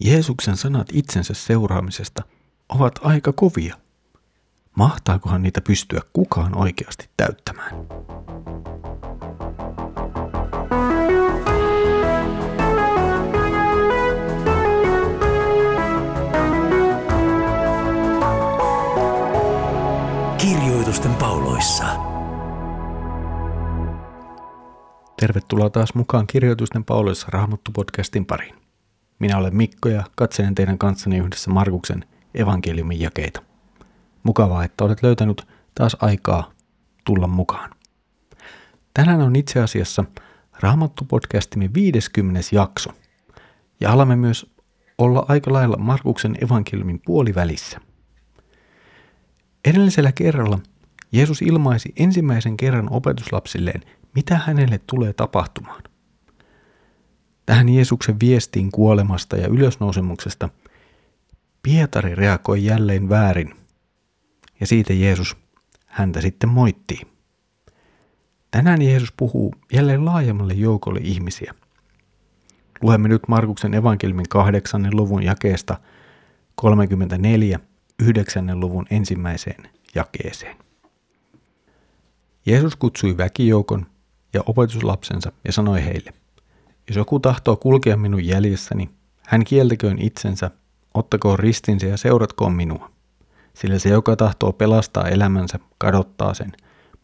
Jeesuksen sanat itsensä seuraamisesta ovat aika kovia. Mahtaakohan niitä pystyä kukaan oikeasti täyttämään? Kirjoitusten pauloissa. Tervetuloa taas mukaan Kirjoitusten pauloissa Raamattu-podcastin pariin. Minä olen Mikko ja katselen teidän kanssani yhdessä Markuksen evankeliumin jakeita. Mukavaa, että olet löytänyt taas aikaa tulla mukaan. Tänään on itse asiassa Raamattu-podcastimme 50. jakso. Ja alamme myös olla aika lailla Markuksen evankeliumin puolivälissä. Edellisellä kerralla Jeesus ilmaisi ensimmäisen kerran opetuslapsilleen, mitä hänelle tulee tapahtumaan. Tähän Jeesuksen viestiin kuolemasta ja ylösnousemuksesta Pietari reagoi jälleen väärin, ja siitä Jeesus häntä sitten moittii. Tänään Jeesus puhuu jälleen laajemmalle joukolle ihmisiä. Luemme nyt Markuksen evankeliumin kahdeksannen luvun jakeesta 34 yhdeksännen luvun ensimmäiseen jakeeseen. Jeesus kutsui väkijoukon ja opetuslapsensa ja sanoi heille, jos joku tahtoo kulkea minun jäljessäni, hän kieltäköön itsensä, ottakoon ristinsä ja seuratkoon minua. Sillä se, joka tahtoo pelastaa elämänsä, kadottaa sen,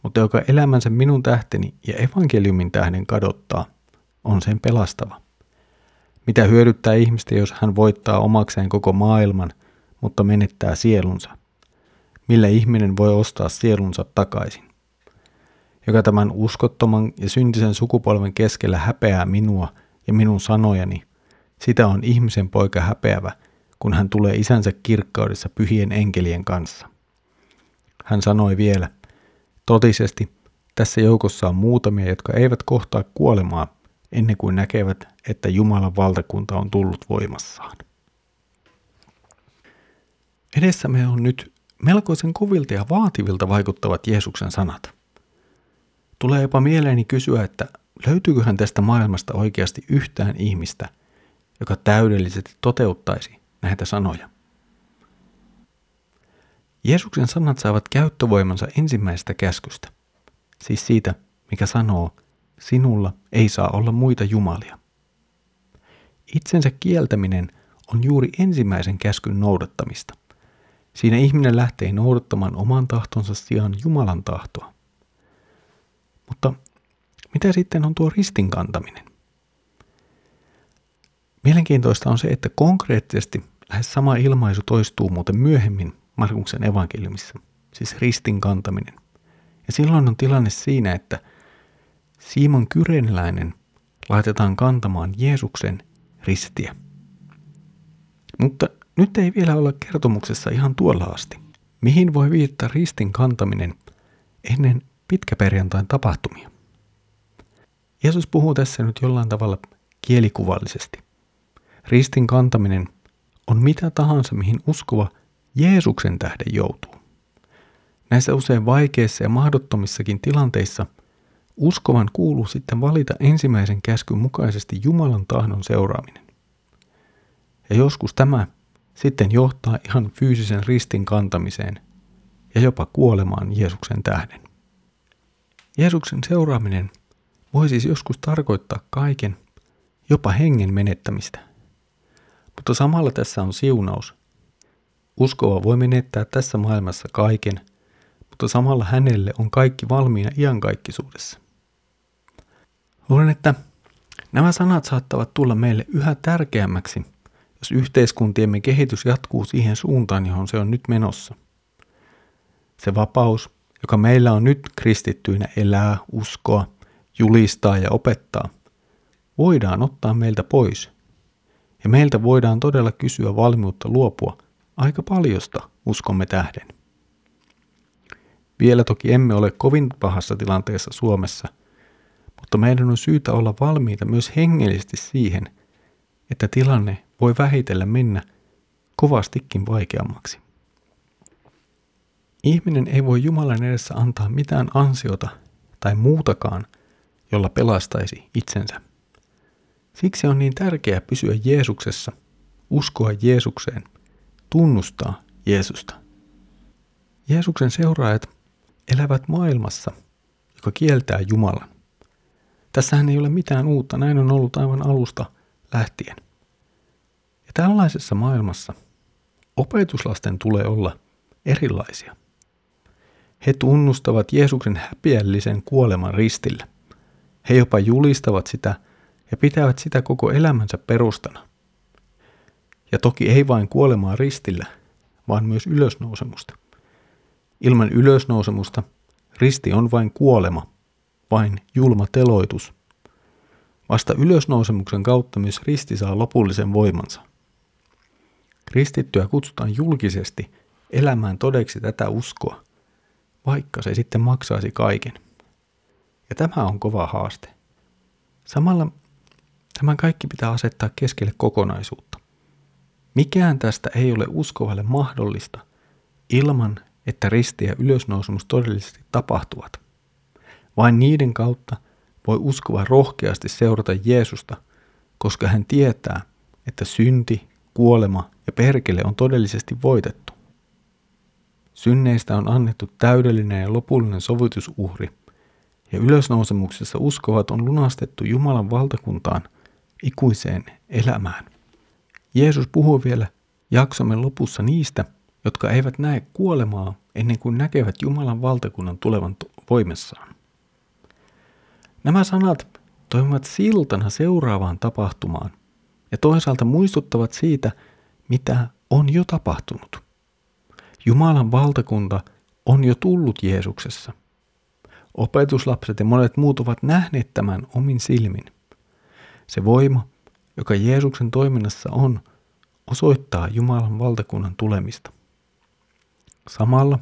mutta joka elämänsä minun tähteni ja evankeliumin tähden kadottaa, on sen pelastava. Mitä hyödyttää ihmistä, jos hän voittaa omakseen koko maailman, mutta menettää sielunsa? Millä ihminen voi ostaa sielunsa takaisin? Joka tämän uskottoman ja syntisen sukupolven keskellä häpeää minua ja minun sanojani, sitä on ihmisen poika häpeävä, kun hän tulee isänsä kirkkaudessa pyhien enkelien kanssa. Hän sanoi vielä, totisesti tässä joukossa on muutamia, jotka eivät kohtaa kuolemaa ennen kuin näkevät, että Jumalan valtakunta on tullut voimassaan. Edessämme on nyt melkoisen kovilta ja vaativilta vaikuttavat Jeesuksen sanat – Tulee jopa mieleeni kysyä, että löytyyköhän tästä maailmasta oikeasti yhtään ihmistä, joka täydellisesti toteuttaisi näitä sanoja. Jeesuksen sanat saavat käyttövoimansa ensimmäisestä käskystä, siis siitä, mikä sanoo, sinulla ei saa olla muita jumalia. Itsensä kieltäminen on juuri ensimmäisen käskyn noudattamista. Siinä ihminen lähtee noudattamaan oman tahtonsa sijaan Jumalan tahtoa. Mutta mitä sitten on tuo ristin kantaminen? Mielenkiintoista on se, että konkreettisesti lähes sama ilmaisu toistuu muuten myöhemmin Markuksen evankeliumissa, siis ristin kantaminen. Ja silloin on tilanne siinä, että Simon Kyreneläinen laitetaan kantamaan Jeesuksen ristiä. Mutta nyt ei vielä olla kertomuksessa ihan tuolla asti. Mihin voi viittaa ristin kantaminen ennen pitkäperjantain tapahtumia. Jeesus puhuu tässä nyt jollain tavalla kielikuvallisesti. Ristin kantaminen on mitä tahansa, mihin uskova Jeesuksen tähden joutuu. Näissä usein vaikeissa ja mahdottomissakin tilanteissa uskovan kuuluu sitten valita ensimmäisen käskyn mukaisesti Jumalan tahdon seuraaminen. Ja joskus tämä sitten johtaa ihan fyysisen ristin kantamiseen ja jopa kuolemaan Jeesuksen tähden. Jeesuksen seuraaminen voi siis joskus tarkoittaa kaiken, jopa hengen menettämistä. Mutta samalla tässä on siunaus. Uskova voi menettää tässä maailmassa kaiken, mutta samalla hänelle on kaikki valmiina iankaikkisuudessa. Luulen, että nämä sanat saattavat tulla meille yhä tärkeämmäksi, jos yhteiskuntiemme kehitys jatkuu siihen suuntaan, johon se on nyt menossa. Se vapaus, joka meillä on nyt kristittyinä elää, uskoa, julistaa ja opettaa, voidaan ottaa meiltä pois. Ja meiltä voidaan todella kysyä valmiutta luopua aika paljosta uskomme tähden. Vielä toki emme ole kovin pahassa tilanteessa Suomessa, mutta meidän on syytä olla valmiita myös hengellisesti siihen, että tilanne voi vähitellen mennä kovastikin vaikeammaksi. Ihminen ei voi Jumalan edessä antaa mitään ansiota tai muutakaan, jolla pelastaisi itsensä. Siksi on niin tärkeää pysyä Jeesuksessa, uskoa Jeesukseen, tunnustaa Jeesusta. Jeesuksen seuraajat elävät maailmassa, joka kieltää Jumalan. Tässähän ei ole mitään uutta, näin on ollut aivan alusta lähtien. Ja tällaisessa maailmassa opetuslasten tulee olla erilaisia. He tunnustavat Jeesuksen häpiällisen kuoleman ristillä. He jopa julistavat sitä ja pitävät sitä koko elämänsä perustana. Ja toki ei vain kuolemaa ristillä, vaan myös ylösnousemusta. Ilman ylösnousemusta risti on vain kuolema, vain julma teloitus. Vasta ylösnousemuksen kautta myös risti saa lopullisen voimansa. Kristittyä kutsutaan julkisesti elämään todeksi tätä uskoa, vaikka se sitten maksaisi kaiken. Ja tämä on kova haaste. Samalla tämän kaikki pitää asettaa keskelle kokonaisuutta. Mikään tästä ei ole uskovalle mahdollista ilman, että risti ja ylösnousemus todellisesti tapahtuvat. Vain niiden kautta voi uskova rohkeasti seurata Jeesusta, koska hän tietää, että synti, kuolema ja perkele on todellisesti voitettu. Synneistä on annettu täydellinen ja lopullinen sovitusuhri, ja ylösnousemuksessa uskovat on lunastettu Jumalan valtakuntaan ikuiseen elämään. Jeesus puhuu vielä jaksomme lopussa niistä, jotka eivät näe kuolemaa ennen kuin näkevät Jumalan valtakunnan tulevan voimessaan. Nämä sanat toimivat siltana seuraavaan tapahtumaan ja toisaalta muistuttavat siitä, mitä on jo tapahtunut. Jumalan valtakunta on jo tullut Jeesuksessa. Opetuslapset ja monet muut ovat nähneet tämän omin silmin. Se voima, joka Jeesuksen toiminnassa on, osoittaa Jumalan valtakunnan tulemista. Samalla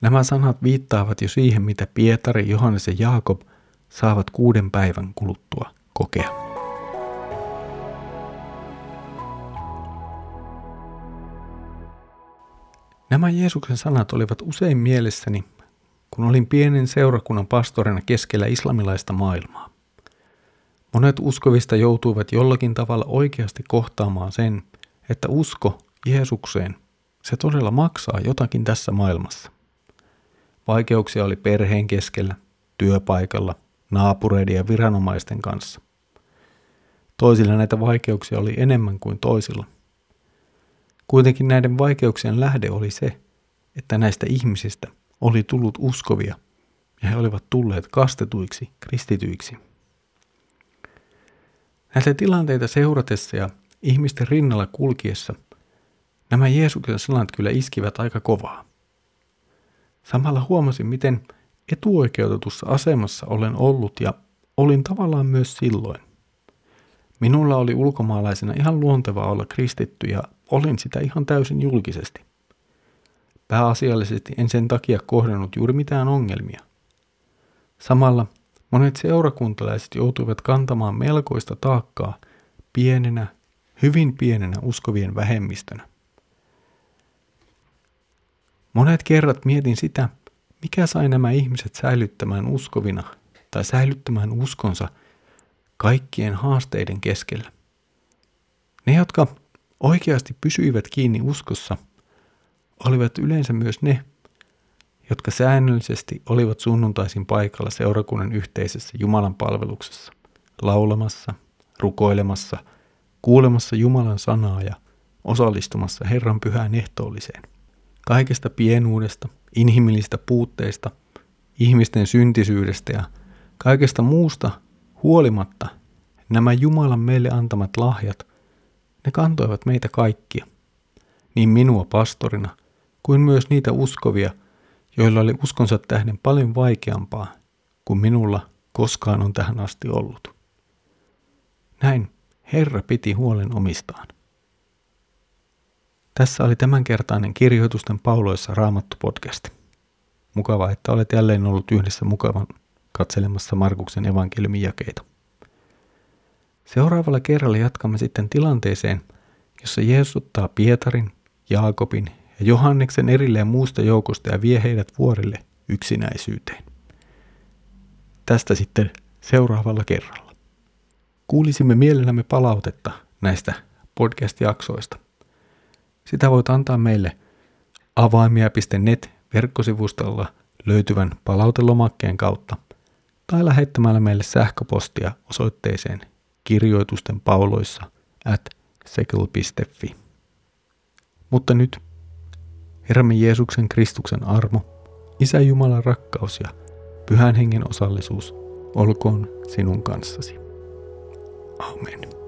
nämä sanat viittaavat jo siihen, mitä Pietari, Johannes ja Jaakob saavat kuuden päivän kuluttua kokea. Nämä Jeesuksen sanat olivat usein mielessäni, kun olin pienen seurakunnan pastorina keskellä islamilaista maailmaa. Monet uskovista joutuivat jollakin tavalla oikeasti kohtaamaan sen, että usko Jeesukseen se todella maksaa jotakin tässä maailmassa. Vaikeuksia oli perheen keskellä, työpaikalla, naapureiden ja viranomaisten kanssa. Toisilla näitä vaikeuksia oli enemmän kuin toisilla. Kuitenkin näiden vaikeuksien lähde oli se, että näistä ihmisistä oli tullut uskovia ja he olivat tulleet kastetuiksi kristityiksi. Näitä tilanteita seuratessa ja ihmisten rinnalla kulkiessa – Nämä Jeesuksen sanat kyllä iskivät aika kovaa. Samalla huomasin, miten etuoikeutetussa asemassa olen ollut ja olin tavallaan myös silloin. Minulla oli ulkomaalaisena ihan luontevaa olla kristitty ja olin sitä ihan täysin julkisesti. Pääasiallisesti en sen takia kohdannut juuri mitään ongelmia. Samalla monet seurakuntalaiset joutuivat kantamaan melkoista taakkaa pienenä, hyvin pienenä uskovien vähemmistönä. Monet kerrat mietin sitä, mikä sai nämä ihmiset säilyttämään uskovina tai säilyttämään uskonsa kaikkien haasteiden keskellä. Ne, jotka oikeasti pysyivät kiinni uskossa, olivat yleensä myös ne, jotka säännöllisesti olivat sunnuntaisin paikalla seurakunnan yhteisessä Jumalan palveluksessa, laulamassa, rukoilemassa, kuulemassa Jumalan sanaa ja osallistumassa Herran pyhään ehtoolliseen. Kaikesta pienuudesta, inhimillisistä puutteista, ihmisten syntisyydestä ja kaikesta muusta huolimatta nämä Jumalan meille antamat lahjat, ne kantoivat meitä kaikkia, niin minua pastorina kuin myös niitä uskovia, joilla oli uskonsa tähden paljon vaikeampaa kuin minulla koskaan on tähän asti ollut. Näin Herra piti huolen omistaan. Tässä oli tämänkertainen kirjoitusten pauloissa raamattu podcast. Mukava, että olet jälleen ollut yhdessä mukavan katselemassa Markuksen evankeliumin jakeita. Seuraavalla kerralla jatkamme sitten tilanteeseen, jossa Jeesus ottaa Pietarin, Jaakobin ja Johanneksen erilleen muusta joukosta ja vie heidät vuorille yksinäisyyteen. Tästä sitten seuraavalla kerralla. Kuulisimme mielellämme palautetta näistä podcast-jaksoista. Sitä voit antaa meille avaimia.net verkkosivustolla löytyvän palautelomakkeen kautta tai lähettämällä meille sähköpostia osoitteeseen kirjoitusten pauloissa at sekel.fi. Mutta nyt Herramme Jeesuksen Kristuksen armo, Isä Jumalan rakkaus ja Pyhän Hengen osallisuus olkoon sinun kanssasi. Amen.